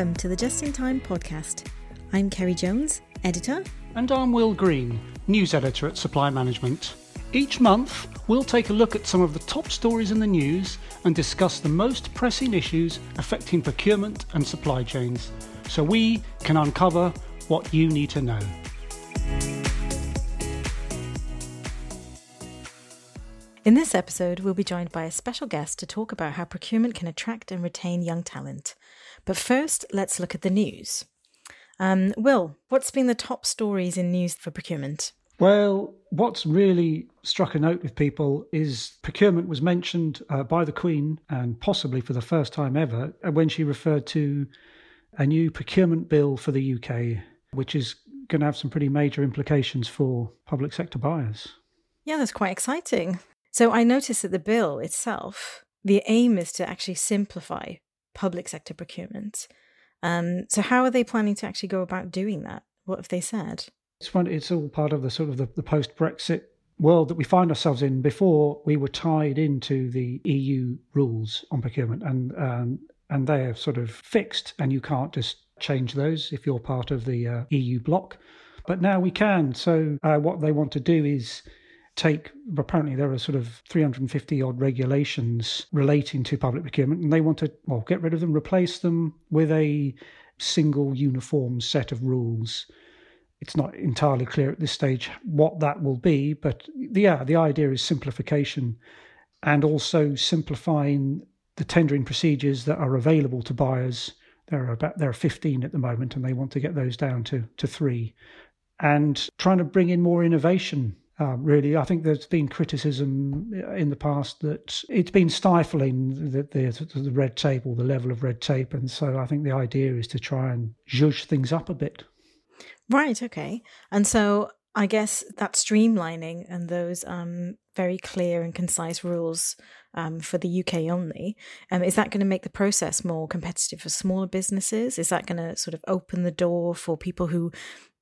Welcome to the Just in Time podcast. I'm Kerry Jones, editor. And I'm Will Green, news editor at Supply Management. Each month, we'll take a look at some of the top stories in the news and discuss the most pressing issues affecting procurement and supply chains so we can uncover what you need to know. In this episode, we'll be joined by a special guest to talk about how procurement can attract and retain young talent. But first, let's look at the news. Um, Will, what's been the top stories in news for procurement? Well, what's really struck a note with people is procurement was mentioned uh, by the Queen, and possibly for the first time ever, uh, when she referred to a new procurement bill for the UK, which is going to have some pretty major implications for public sector buyers. Yeah, that's quite exciting. So I noticed that the bill itself, the aim is to actually simplify public sector procurement. Um, so how are they planning to actually go about doing that? What have they said? It's. It's all part of the sort of the, the post Brexit world that we find ourselves in. Before we were tied into the EU rules on procurement, and um, and they are sort of fixed, and you can't just change those if you're part of the uh, EU bloc. But now we can. So uh, what they want to do is take apparently there are sort of 350 odd regulations relating to public procurement and they want to well get rid of them replace them with a single uniform set of rules it's not entirely clear at this stage what that will be, but yeah, the idea is simplification and also simplifying the tendering procedures that are available to buyers. There are about there are 15 at the moment, and they want to get those down to to three, and trying to bring in more innovation. Uh, really, I think there's been criticism in the past that it's been stifling the, the, the red tape or the level of red tape, and so I think the idea is to try and zhuzh things up a bit. Right. Okay. And so I guess that streamlining and those um, very clear and concise rules um, for the UK only, um, is that going to make the process more competitive for smaller businesses? Is that going to sort of open the door for people who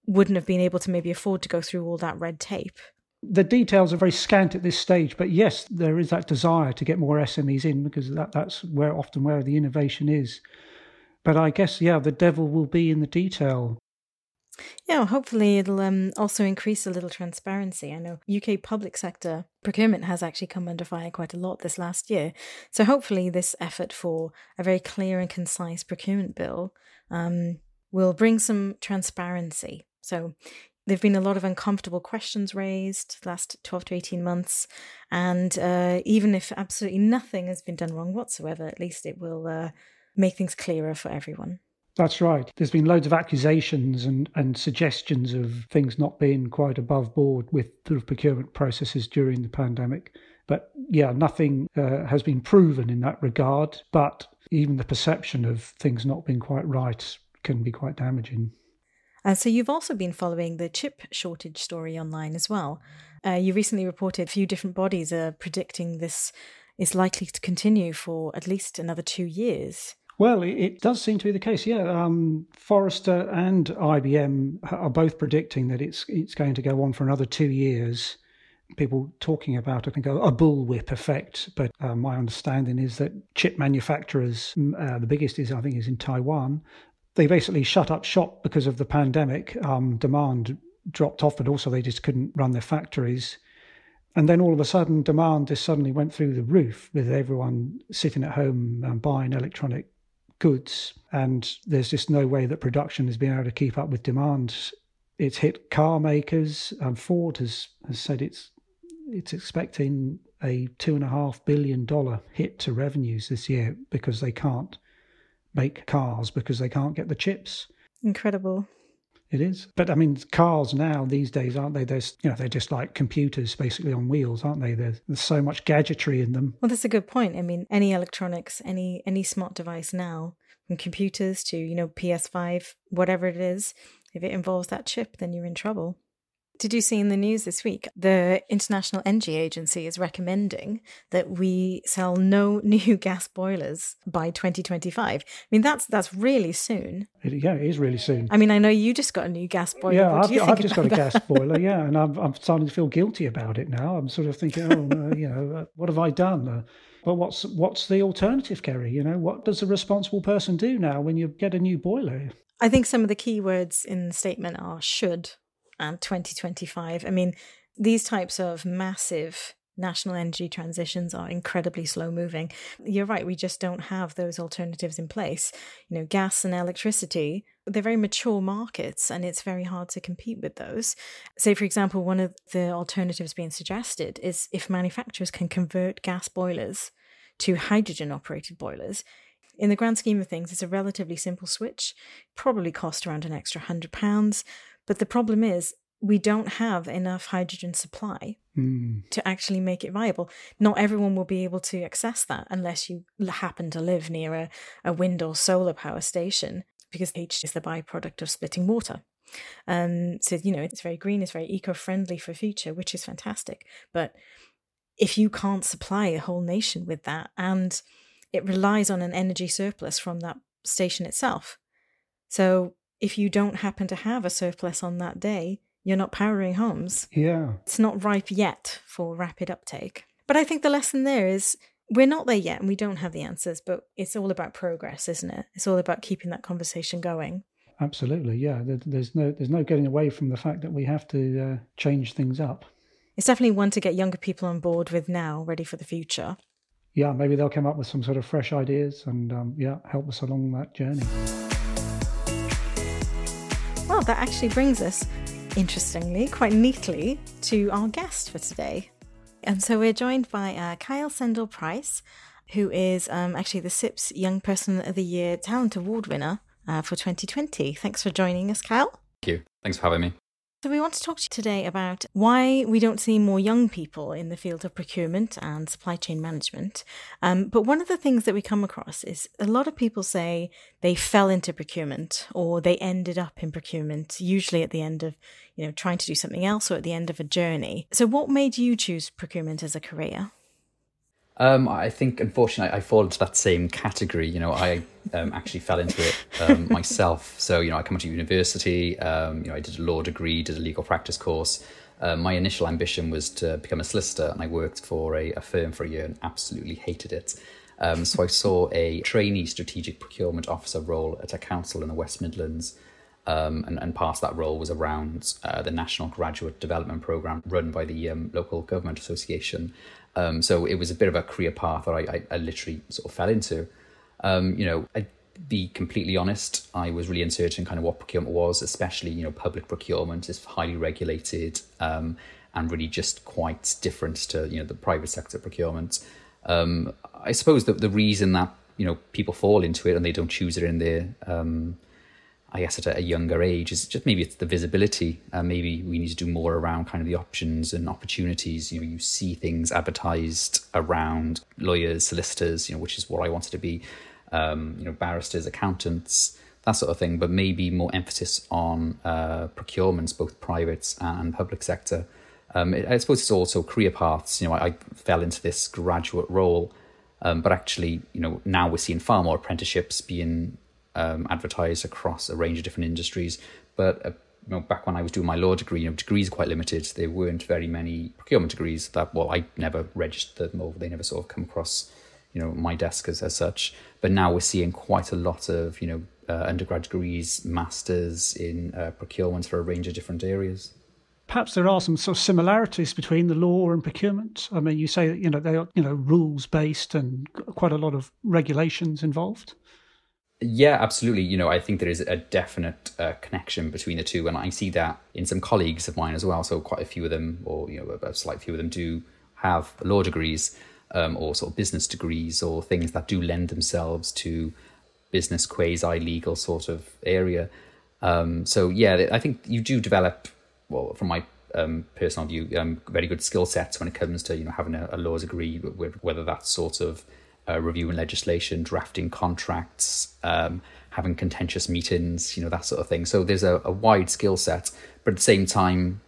wouldn't have been able to maybe afford to go through all that red tape? The details are very scant at this stage, but yes, there is that desire to get more SMEs in because that, that's where often where the innovation is. But I guess, yeah, the devil will be in the detail. Yeah, well, hopefully it'll um, also increase a little transparency. I know UK public sector procurement has actually come under fire quite a lot this last year. So hopefully this effort for a very clear and concise procurement bill um, will bring some transparency. So there've been a lot of uncomfortable questions raised the last 12 to 18 months. And uh, even if absolutely nothing has been done wrong whatsoever, at least it will uh, make things clearer for everyone. That's right. There's been loads of accusations and, and suggestions of things not being quite above board with of procurement processes during the pandemic. But yeah, nothing uh, has been proven in that regard. But even the perception of things not being quite right can be quite damaging. And so you've also been following the chip shortage story online as well. Uh, you recently reported a few different bodies are predicting this is likely to continue for at least another two years. Well, it, does seem to be the case. Yeah, um, Forrester and IBM are both predicting that it's it's going to go on for another two years. People talking about, I think, a, a bullwhip effect. But uh, my understanding is that chip manufacturers, uh, the biggest is I think is in Taiwan, they basically shut up shop because of the pandemic. Um, demand dropped off, but also they just couldn't run their factories. And then all of a sudden, demand just suddenly went through the roof with everyone sitting at home and buying electronic goods, and there's just no way that production has been able to keep up with demand. It's hit car makers. Um, Ford has, has said it's it's expecting a two and a half billion dollar hit to revenues this year because they can't make cars because they can't get the chips. Incredible. It is, but I mean, cars now these days, aren't they? There's, you know, they're just like computers, basically on wheels, aren't they? There's, there's so much gadgetry in them. Well, that's a good point. I mean, any electronics, any any smart device now, from computers to you know PS5, whatever it is, if it involves that chip, then you're in trouble. Did you see in the news this week the International Energy Agency is recommending that we sell no new gas boilers by 2025? I mean, that's that's really soon. It, yeah, it is really soon. I mean, I know you just got a new gas boiler. Yeah, I've, I've just got a gas boiler. Yeah, and I'm, I'm starting to feel guilty about it now. I'm sort of thinking, oh, you know, uh, what have I done? Uh, but what's what's the alternative, Kerry? You know, what does a responsible person do now when you get a new boiler? I think some of the key words in the statement are should and 2025. I mean, these types of massive national energy transitions are incredibly slow moving. You're right, we just don't have those alternatives in place. You know, gas and electricity, they're very mature markets and it's very hard to compete with those. Say, for example, one of the alternatives being suggested is if manufacturers can convert gas boilers to hydrogen operated boilers. In the grand scheme of things, it's a relatively simple switch, probably cost around an extra £100, but the problem is, we don't have enough hydrogen supply mm. to actually make it viable. Not everyone will be able to access that unless you happen to live near a, a wind or solar power station, because H is the byproduct of splitting water. Um, so, you know, it's very green, it's very eco friendly for future, which is fantastic. But if you can't supply a whole nation with that and it relies on an energy surplus from that station itself. So if you don't happen to have a surplus on that day, you're not powering homes. Yeah. It's not ripe yet for rapid uptake. But I think the lesson there is we're not there yet and we don't have the answers, but it's all about progress, isn't it? It's all about keeping that conversation going. Absolutely, yeah. There's no there's no getting away from the fact that we have to uh, change things up. It's definitely one to get younger people on board with now, ready for the future. Yeah, maybe they'll come up with some sort of fresh ideas and um, yeah, help us along that journey. Well, that actually brings us, interestingly, quite neatly, to our guest for today. And so we're joined by uh, Kyle Sendall Price, who is um, actually the CIPS Young Person of the Year Talent Award winner uh, for 2020. Thanks for joining us, Kyle. Thank you. Thanks for having me. So, we want to talk to you today about why we don't see more young people in the field of procurement and supply chain management. Um, but one of the things that we come across is a lot of people say they fell into procurement or they ended up in procurement, usually at the end of, you know, trying to do something else or at the end of a journey. So, what made you choose procurement as a career? Um, I think, unfortunately, I fall into that same category. You know, I um, actually fell into it um, myself. So, you know, I come to university. Um, you know, I did a law degree, did a legal practice course. Uh, my initial ambition was to become a solicitor, and I worked for a, a firm for a year and absolutely hated it. Um, so I saw a trainee strategic procurement officer role at a council in the West Midlands. Um, and, and part of that role was around uh, the National Graduate Development Programme run by the um, local government association. Um, so it was a bit of a career path that I, I, I literally sort of fell into. Um, you know, I'd be completely honest, I was really uncertain kind of what procurement was, especially, you know, public procurement is highly regulated um, and really just quite different to, you know, the private sector procurement. Um, I suppose that the reason that, you know, people fall into it and they don't choose it in their um, I guess at a, younger age is just maybe it's the visibility. Uh, maybe we need to do more around kind of the options and opportunities. You know, you see things advertised around lawyers, solicitors, you know, which is what I wanted to be. Um, you know, barristers, accountants, that sort of thing. But maybe more emphasis on uh, procurements, both private and public sector. Um, I suppose it's also career paths. You know, I, I fell into this graduate role, um, but actually, you know, now we're seeing far more apprenticeships being um, advertised across a range of different industries. But uh, you know, back when I was doing my law degree, you know, degrees are quite limited. There weren't very many procurement degrees that, well, I never registered them over. They never sort of come across, you know, my desk as, as such. But now we're seeing quite a lot of, you know, uh, undergrad degrees, masters in uh, procurement for a range of different areas. Perhaps there are some sort of similarities between the law and procurement. I mean, you say that you know they are you know rules based and quite a lot of regulations involved. Yeah, absolutely. You know, I think there is a definite uh, connection between the two, and I see that in some colleagues of mine as well. So quite a few of them, or you know, a slight few of them, do have law degrees um, or sort of business degrees or things that do lend themselves to business quasi legal sort of area. Um, so yeah, I think you do develop, well, from my um, personal view, um, very good skill sets when it comes to you know having a, a law degree, whether that's sort of uh, reviewing legislation, drafting contracts, um, having contentious meetings, you know, that sort of thing. So there's a, a wide skill set, but at the same time,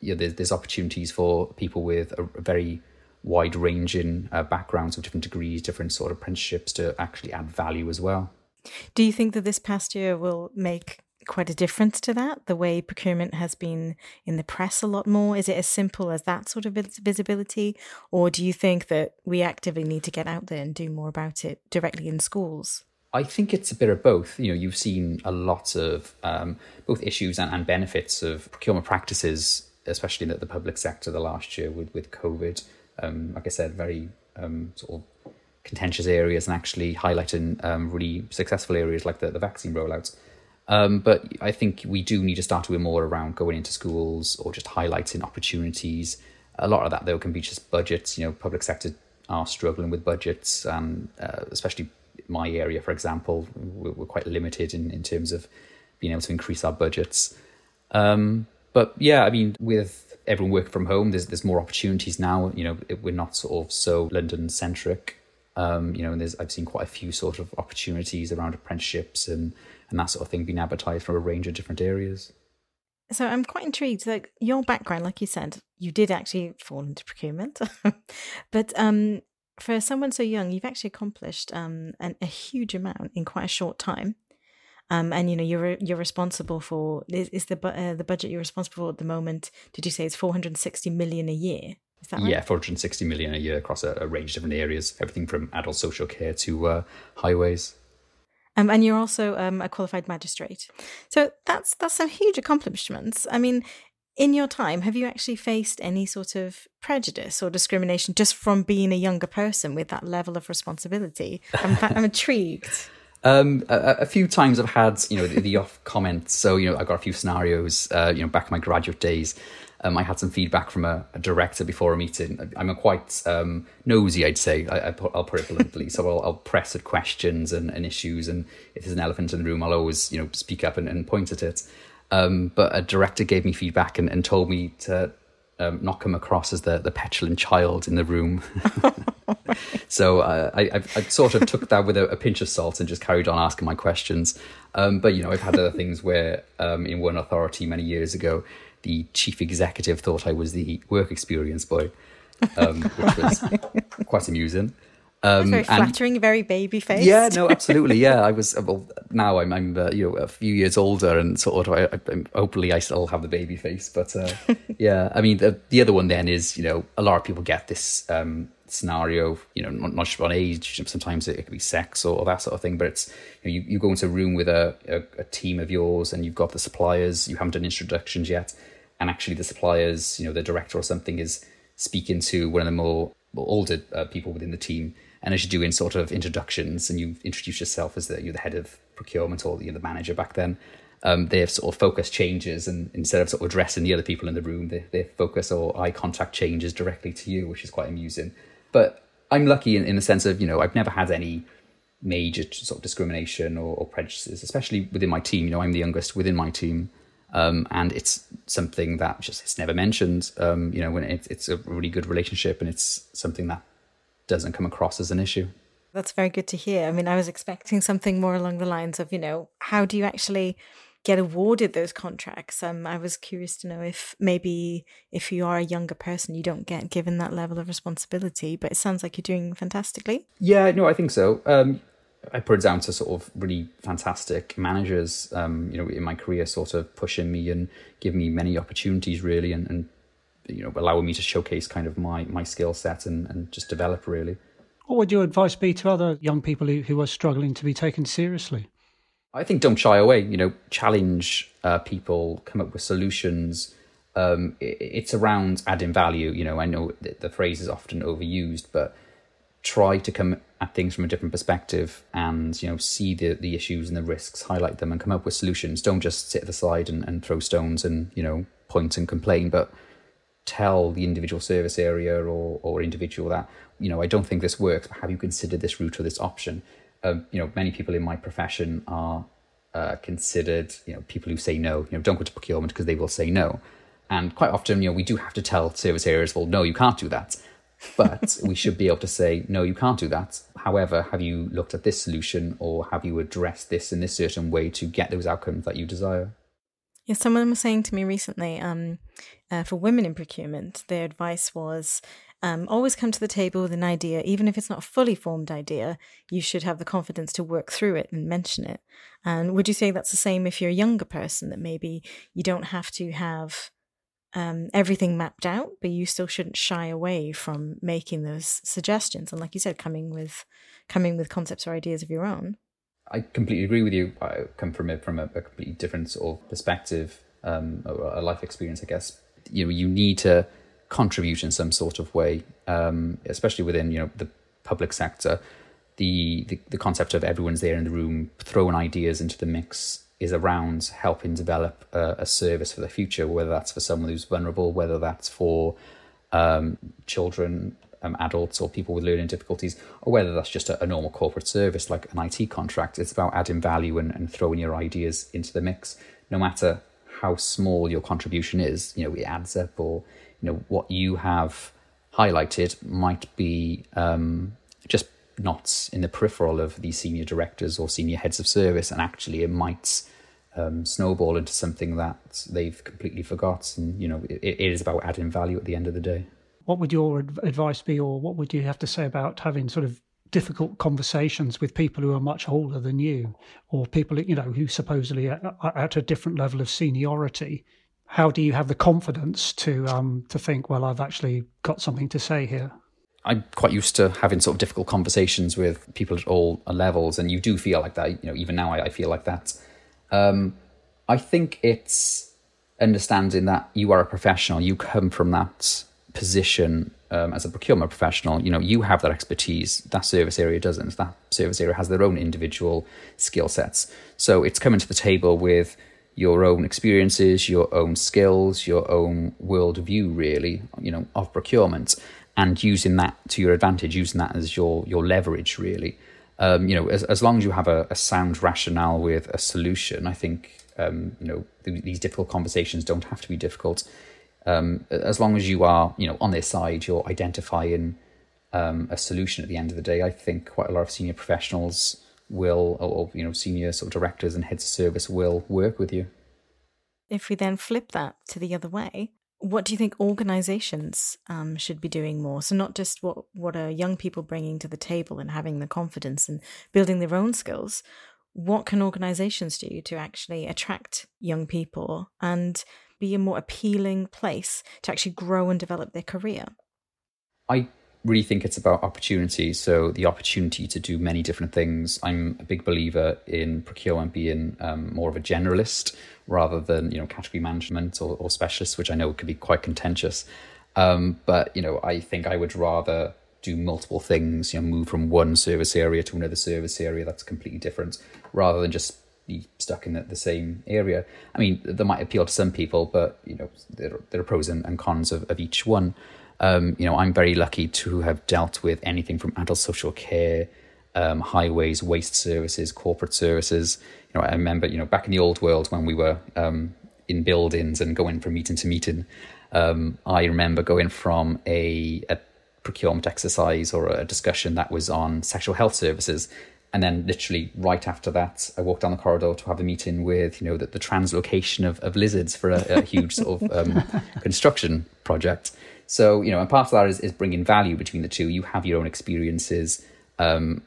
you know, there's, there's opportunities for people with a, a very wide ranging uh, backgrounds of different degrees, different sort of apprenticeships to actually add value as well. Do you think that this past year will make quite a difference to that? The way procurement has been in the press a lot more? Is it as simple as that sort of visibility? Or do you think that we actively need to get out there and do more about it directly in schools? I think it's a bit of both. You know, you've seen a lot of um, both issues and, and, benefits of procurement practices, especially in the, the, public sector the last year with, with COVID. Um, like I said, very um, sort of contentious areas and actually highlighting um, really successful areas like the, the vaccine rollouts. Um, but I think we do need to start doing more around going into schools or just highlighting opportunities. A lot of that, though, can be just budgets. You know, public sector are struggling with budgets, and uh, especially my area, for example, we're, we're, quite limited in, in terms of being able to increase our budgets. Um, but yeah, I mean, with everyone working from home, there's there's more opportunities now. You know, it, we're not sort of so London centric. Um, you know, and there's I've seen quite a few sort of opportunities around apprenticeships and and that sort of thing being advertised from a range of different areas. So I'm quite intrigued. Like your background, like you said, you did actually fall into procurement, but um, for someone so young, you've actually accomplished um, an, a huge amount in quite a short time. Um, and you know you're you're responsible for is, is the uh, the budget you're responsible for at the moment? Did you say it's 460 million a year? Is that right? Yeah, 460 million a year across a, a range of different areas, everything from adult social care to uh, highways. Um, and you're also um, a qualified magistrate, so that's that's some huge accomplishments. I mean, in your time, have you actually faced any sort of prejudice or discrimination just from being a younger person with that level of responsibility? I'm, I'm intrigued. Um, a, a, few times I've had, you know, the, the, off comments. So, you know, I've got a few scenarios, uh, you know, back in my graduate days. Um, I had some feedback from a, a, director before a meeting. I'm a quite um, nosy, I'd say. I, will put it bluntly. so I'll, I'll, press at questions and, and, issues, and if there's an elephant in the room, I'll always, you know, speak up and, and point at it. Um, but a director gave me feedback and, and told me to um, not come across as the, the petulant child in the room. so uh, I, I, I, sort of took that with a, a, pinch of salt and just carried on asking my questions. Um, but you know, I've had other things where um, in one authority many years ago, the chief executive thought I was the work experience boy, um, which was quite amusing. Um, very flattering, and, very baby face. Yeah, no, absolutely. Yeah, I was. Well, now I'm, I'm uh, you know, a few years older, and sort of, I, I, hopefully, I still have the baby face. But uh, yeah, I mean, the, the other one then is, you know, a lot of people get this um, scenario. You know, not, not just on age. Sometimes it, it could be sex or, or, that sort of thing. But it's you, know, you, you go into a room with a, a, a team of yours, and you've got the suppliers. You haven't done introductions yet, and actually, the suppliers, you know, the director or something is speaking to one of the more older uh, people within the team and as you're doing sort of introductions and you introduce yourself as the you're the head of procurement or you're the manager back then, um, their sort of focus changes and instead of sort of addressing the other people in the room, their, their focus or eye contact changes directly to you, which is quite amusing. But I'm lucky in, in the sense of, you know, I've never had any major sort of discrimination or, or prejudices, especially within my team. You know, I'm the youngest within my team. Um, and it's something that just it's never mentioned. Um, you know, when it, it's a really good relationship, and it's something that doesn't come across as an issue. That's very good to hear. I mean, I was expecting something more along the lines of, you know, how do you actually get awarded those contracts? Um, I was curious to know if maybe if you are a younger person, you don't get given that level of responsibility. But it sounds like you're doing fantastically. Yeah, no, I think so. Um, put it down to sort of really fantastic managers, um, you know, in my career, sort of pushing me and giving me many opportunities, really, and, and you know allowing me to showcase kind of my my skill set and, and just develop really. What would your advice be to other young people who, who are struggling to be taken seriously? I think don't shy away. You know, challenge uh, people, come up with solutions. Um, it, it's around adding value. You know, I know the phrase is often overused, but try to come at things from a different perspective and you know see the the issues and the risks highlight them and come up with solutions don't just sit at the side and, and throw stones and you know point and complain but tell the individual service area or, or individual that, you know, I don't think this works, but have you considered this route or this option? Um, you know, many people in my profession are uh, considered, you know, people who say no, you know, don't go to procurement because they will say no. And quite often, you know, we do have to tell service areas, well, no, you can't do that. But we should be able to say, no, you can't do that. However, have you looked at this solution or have you addressed this in this certain way to get those outcomes that you desire? Yeah, someone was saying to me recently, um, uh, for women in procurement, their advice was um, always come to the table with an idea, even if it's not a fully formed idea, you should have the confidence to work through it and mention it. And would you say that's the same if you're a younger person, that maybe you don't have to have um, everything mapped out, but you still shouldn't shy away from making those suggestions and, like you said, coming with coming with concepts or ideas of your own. I completely agree with you. I come from it from a, a completely different sort of perspective, um, a life experience, I guess. You know, you need to contribute in some sort of way, um, especially within you know the public sector. The, the the concept of everyone's there in the room, throwing ideas into the mix is around helping develop a, a service for the future, whether that's for someone who's vulnerable, whether that's for um, children, um, adults, or people with learning difficulties, or whether that's just a, a, normal corporate service like an IT contract. It's about adding value and, and throwing your ideas into the mix, no matter how small your contribution is. You know, it adds up, or you know what you have highlighted might be um, just not in the peripheral of these senior directors or senior heads of service, and actually it might um, snowball into something that they've completely forgotten. And, you know, it, it is about adding value at the end of the day. What would your advice be, or what would you have to say about having sort of difficult conversations with people who are much older than you, or people you know who supposedly are at a different level of seniority? How do you have the confidence to um, to think, well, I've actually got something to say here? I'm quite used to having sort of difficult conversations with people at all levels, and you do feel like that. You know, even now I, I feel like that. Um, I think it's understanding that you are a professional. You come from that position um, as a procurement professional. You know, you have that expertise. That service area doesn't. That service area has their own individual skill sets. So it's coming to the table with your own experiences, your own skills, your own worldview, really. You know, of procurement and using that to your advantage, using that as your your leverage, really. Um, you know, as as long as you have a, a, sound rationale with a solution, I think um, you know th- these difficult conversations don't have to be difficult. Um, as long as you are, you know, on their side, you're identifying um, a solution at the end of the day. I think quite a lot of senior professionals will, or you know, senior sort of directors and heads of service will work with you. If we then flip that to the other way, what do you think organizations um, should be doing more? So not just what what are young people bringing to the table and having the confidence and building their own skills. What can organizations do to actually attract young people and be a more appealing place to actually grow and develop their career? I really think it's about opportunity. So the opportunity to do many different things. I'm a big believer in procurement being um, more of a generalist rather than you know category management or, or specialists, which I know could be quite contentious. Um, but you know, I think I would rather do multiple things. You know, move from one service area to another service area that's completely different, rather than just be stuck in the, the same area. I mean, that might appeal to some people, but you know, there, there are pros and, and cons of, of each one. Um, you know, I'm very lucky to have dealt with anything from adult social care, um, highways, waste services, corporate services. You know, I remember, you know, back in the old world when we were um, in buildings and going from meeting to meeting, um, I remember going from a, a procurement exercise or a discussion that was on sexual health services and then literally right after that i walked down the corridor to have a meeting with you know the, the translocation of, of lizards for a, a huge sort of um, construction project so, you know, and part of that is, is bringing value between the two. You have your own experiences um,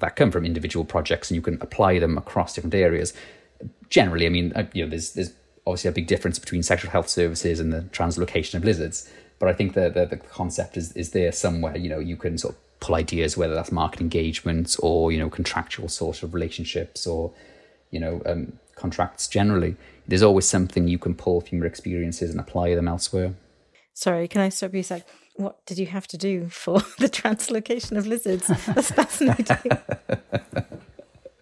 that come from individual projects and you can apply them across different areas. Generally, I mean, uh, you know, there's, there's obviously a big difference between sexual health services and the translocation of lizards. But I think the, the, the concept is, is there somewhere, you know, you can sort of pull ideas, whether that's market engagement or, you know, contractual sort of relationships or, you know, um, contracts generally. There's always something you can pull from your experiences and apply them elsewhere. Sorry, can I stop you a sec? What did you have to do for the translocation of lizards? That's fascinating.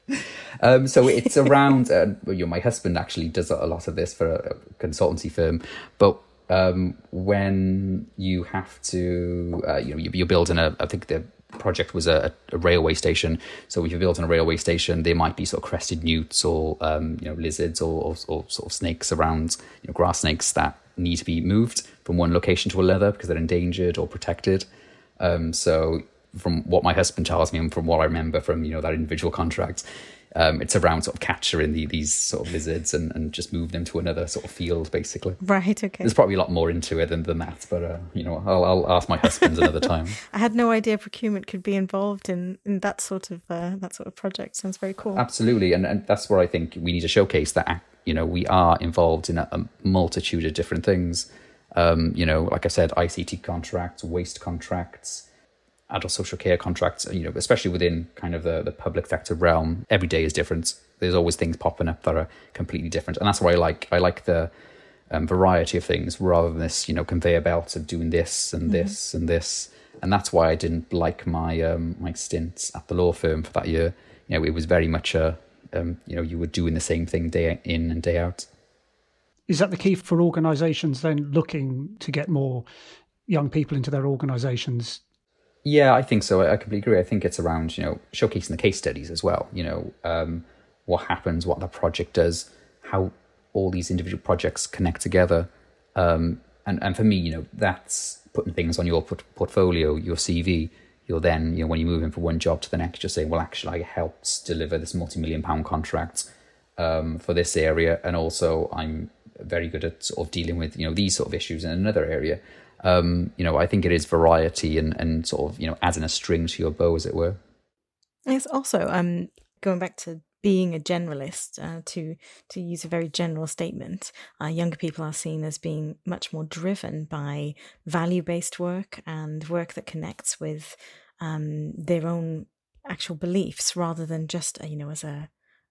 um, so it's around. Uh, you know, my husband actually does a lot of this for a consultancy firm, but um, when you have to, uh, you know, you're building a. I think the project was a, a, railway station. So if you're building a railway station, there might be sort of crested newts or um, you know lizards or, or, or, sort of snakes around, you know, grass snakes that need to be moved from one location to another because they're endangered or protected. Um, so from what my husband tells me and from what I remember from you know that individual contract, um, it's around sort of capturing the, these sort of lizards and, and just moving them to another sort of field, basically. Right. Okay. There's probably a lot more into it than, than that, but uh, you know, I'll, I'll ask my husband another time. I had no idea procurement could be involved in, in that sort of uh, that sort of project. Sounds very cool. Absolutely, and and that's where I think we need to showcase that you know we are involved in a, a multitude of different things. Um, you know, like I said, ICT contracts, waste contracts, adult social care contracts, you know, especially within kind of the, the public sector realm, every day is different. There's always things popping up that are completely different. And that's why I like I like the um, variety of things rather than this, you know, conveyor belt of doing this and mm-hmm. this and this. And that's why I didn't like my um, my stints at the law firm for that year. You know, it was very much a um, you know, you were doing the same thing day in and day out. Is that the key for organisations then looking to get more young people into their organisations yeah, I think so. I completely agree. I think it's around you know showcasing the case studies as well. You know um, what happens, what the project does, how all these individual projects connect together, um, and and for me, you know, that's putting things on your portfolio, your CV. You'll then, you know, when you move in from one job to the next, just say, well, actually, I helped deliver this multi-million pound contract um, for this area, and also I'm very good at sort of dealing with you know these sort of issues in another area um, you know, I think it is variety and, and sort of, you know, adding a string to your bow, as it were. Yes, also, um, going back to being a generalist, uh, to to use a very general statement, uh, younger people are seen as being much more driven by value based work and work that connects with um, their own actual beliefs rather than just uh, you know as a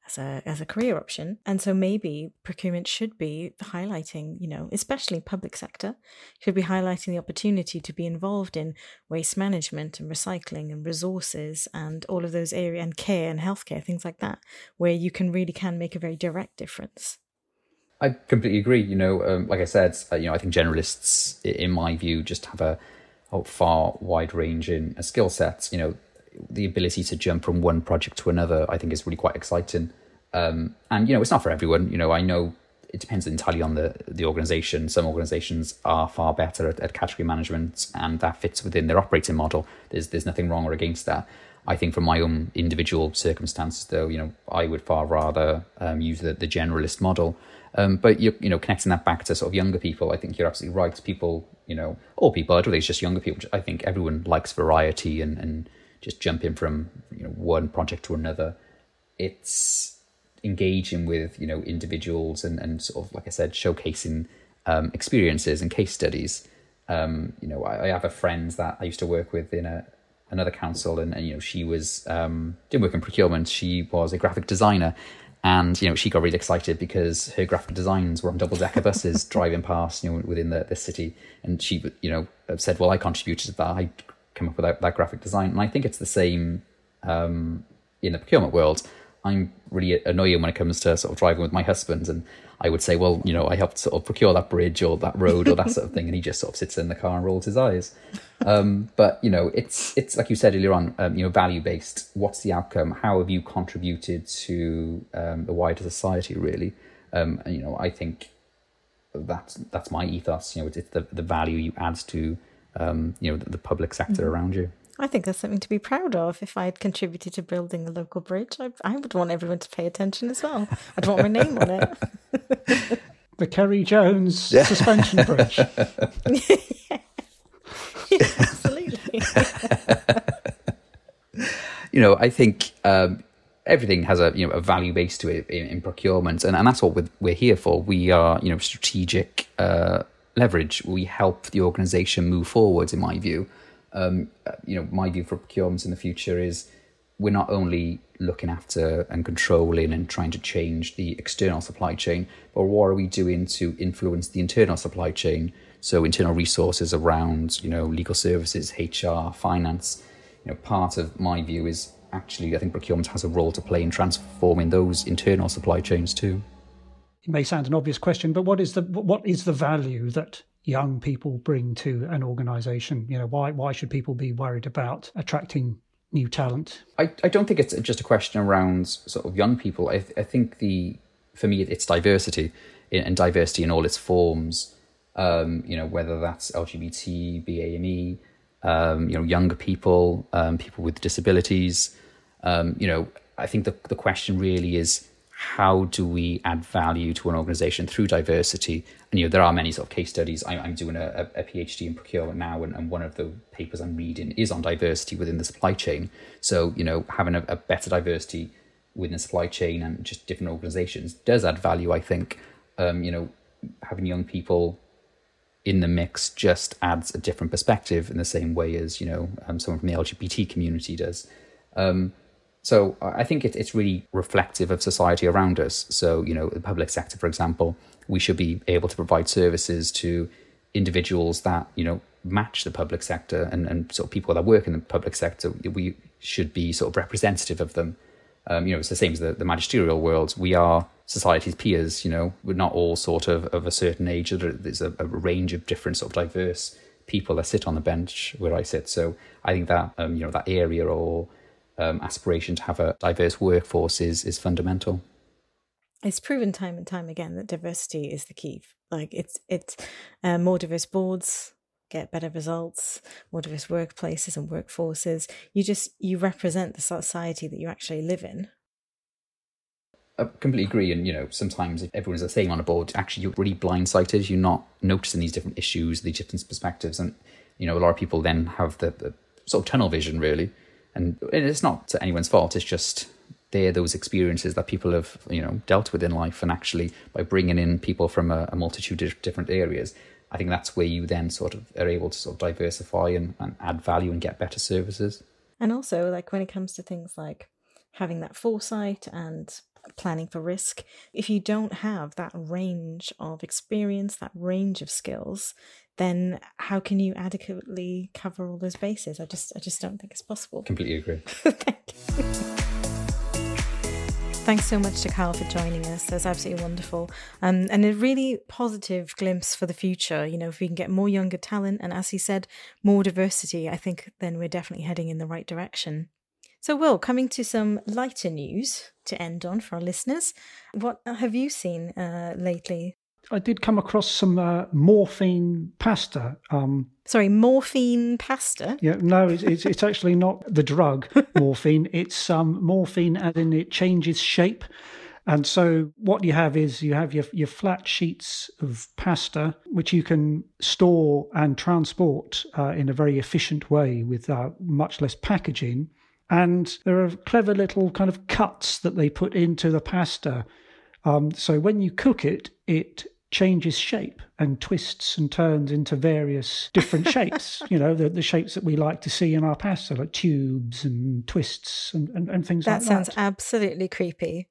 as a as a career option. And so maybe procurement should be highlighting, you know, especially public sector, should be highlighting the opportunity to be involved in waste management and recycling and resources and all of those area and care and healthcare, things like that, where you can really can make a very direct difference. I completely agree. You know, um, like I said, uh, you know, I think generalists, in my view, just have a, a far wide range in skill sets. You know, the ability to jump from one project to another, I think, is really quite exciting. Um, and you know, it's not for everyone. You know, I know it depends entirely on the the organization. Some organizations are far better at, at category management, and that fits within their operating model. There's there's nothing wrong or against that. I think from my own individual circumstances, though, you know, I would far rather um, use the, the generalist model. Um, but you you know, connecting that back to sort of younger people, I think you're absolutely right. People, you know, all people, I don't think it's just younger people. I think everyone likes variety and and just jumping from you know one project to another. It's engaging with you know individuals and and sort of like I said, showcasing um, experiences and case studies. Um, you know, I, I, have a friend that I used to work with in a another council, and, and you know she was um, didn't work in procurement. She was a graphic designer, and you know she got really excited because her graphic designs were on double decker buses driving past you know within the, the city, and she you know said, "Well, I contributed to that. I come up with that, that graphic design. And I think it's the same um, in the procurement world. I'm really annoying when it comes to sort of driving with my husband, and I would say, well, you know, I helped sort of procure that bridge or that road or that sort of thing, and he just sort of sits in the car and rolls his eyes. Um, but you know, it's it's like you said earlier on, um, you know, value based. What's the outcome? How have you contributed to um, the wider society? Really, um, and, you know, I think that's that's my ethos. You know, it's, the the value you add to um, you know the, the public sector mm-hmm. around you. I think that's something to be proud of. If I had contributed to building a local bridge, I, I would want everyone to pay attention as well. I'd want my name on it. the Kerry Jones yeah. suspension bridge. yeah. yeah, absolutely. you know, I think um, everything has a you know a value base to it in, in procurement, and, and that's what we're, we're, here for. We are you know strategic. Uh, leverage. We help the organisation move forwards. In my view, um, you know, my view for procurement in the future is we're not only looking after and controlling and trying to change the external supply chain, but what are we doing to influence the internal supply chain? So internal resources around, you know, legal services, HR, finance. You know, part of my view is actually I think procurement has a role to play in transforming those internal supply chains too it may sound an obvious question, but what is the what is the value that young people bring to an organization? You know, why why should people be worried about attracting new talent? I, I don't think it's just a question around sort of young people. I, I think the for me it's diversity and diversity in all its forms. Um, you know, whether that's LGBT, BAME, um, you know, younger people, um, people with disabilities. Um, you know, I think the, the question really is how do we add value to an organization through diversity? And you know, there are many sort of case studies. I, am doing a, a, PhD in procurement now, and, and, one of the papers I'm reading is on diversity within the supply chain. So, you know, having a, a better diversity within the supply chain and just different organizations does add value, I think. Um, you know, having young people in the mix just adds a different perspective in the same way as, you know, um, someone from the LGBT community does. Um, so I think it, it's really reflective of society around us. So, you know, the public sector, for example, we should be able to provide services to individuals that, you know, match the public sector and, and sort of people that work in the public sector. We should be sort of representative of them. Um, you know, it's the same as the, the magisterial world. We are society's peers, you know, we're not all sort of of a certain age. There's a, a range of different sort of diverse people that sit on the bench where I sit. So I think that, um, you know, that area or um, aspiration to have a diverse workforce is is fundamental. It's proven time and time again that diversity is the key. Like it's it's uh, more diverse boards get better results, more diverse workplaces and workforces. You just you represent the society that you actually live in. I completely agree. And, you know, sometimes if everyone's the same on a board, actually you're really blindsided. You're not noticing these different issues, these different perspectives. And, you know, a lot of people then have the, the sort of tunnel vision, really and it's not anyone's fault. It's just they're those experiences that people have you know dealt with in life, and actually by bringing in people from a, a multitude of different areas, I think that's where you then sort of are able to sort of diversify and, and add value and get better services. And also, like when it comes to things like having that foresight and planning for risk, if you don't have that range of experience, that range of skills, then how can you adequately cover all those bases? I just I just don't think it's possible. Completely agree. Thank you. Thanks so much to Carl for joining us. That's absolutely wonderful. Um, and a really positive glimpse for the future. You know, if we can get more younger talent and, as he said, more diversity, I think then we're definitely heading in the right direction. So, Will, coming to some lighter news to end on for our listeners, what have you seen uh, lately I did come across some uh, morphine pasta. Um, Sorry, morphine pasta? Yeah, no, it's, it's, it's actually not the drug morphine. It's um, morphine, as in it changes shape. And so what you have is you have your, your flat sheets of pasta, which you can store and transport uh, in a very efficient way with uh, much less packaging. And there are clever little kind of cuts that they put into the pasta. Um, so when you cook it, it changes shape and twists and turns into various different shapes. You know, the, the shapes that we like to see in our pasta, like tubes and twists and, and, and things that like that. That sounds absolutely creepy.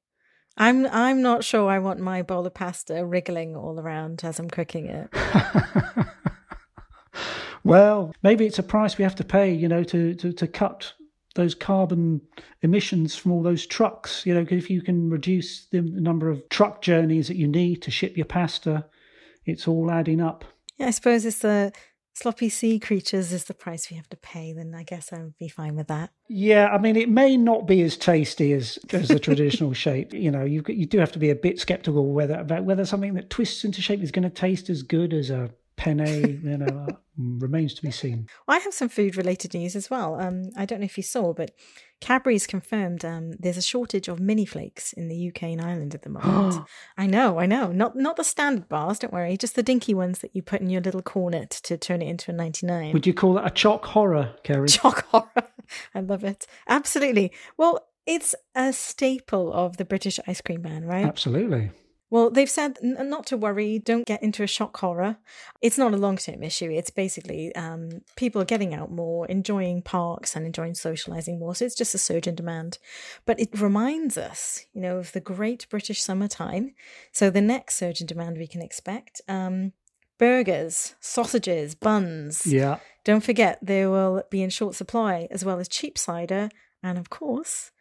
I'm I'm not sure I want my bowl of pasta wriggling all around as I'm cooking it. well, maybe it's a price we have to pay, you know, to, to, to cut those carbon emissions from all those trucks. You know, if you can reduce the number of truck journeys that you need to ship your pasta, it's all adding up. Yeah, I suppose it's the sloppy sea creatures is the price we have to pay. Then I guess I would be fine with that. Yeah, I mean, it may not be as tasty as as the traditional shape. You know, you you do have to be a bit skeptical whether about whether something that twists into shape is going to taste as good as a penne. You know. remains to be seen. Well, I have some food related news as well. Um, I don't know if you saw, but Cadbury's confirmed um, there's a shortage of mini flakes in the UK and Ireland at the moment. I know, I know. Not not the standard bars, don't worry, just the dinky ones that you put in your little cornet to turn it into a 99. Would you call that a choc horror, Kerry? Choc horror. I love it. Absolutely. Well, it's a staple of the British ice cream man, right? Absolutely. Well, they've said n- not to worry, don't get into a shock horror. It's not a long term issue. It's basically um, people are getting out more, enjoying parks and enjoying socializing more. So it's just a surge in demand. But it reminds us, you know, of the great British summertime. So the next surge in demand we can expect um, burgers, sausages, buns. Yeah. Don't forget, they will be in short supply, as well as cheap cider and, of course,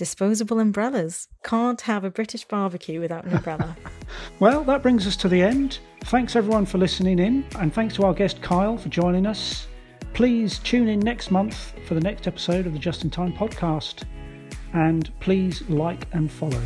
disposable umbrellas. Can't have a British barbecue without an umbrella. well, that brings us to the end. Thanks everyone for listening in, and thanks to our guest Kyle for joining us. Please tune in next month for the next episode of the Just in Time podcast, and please like and follow.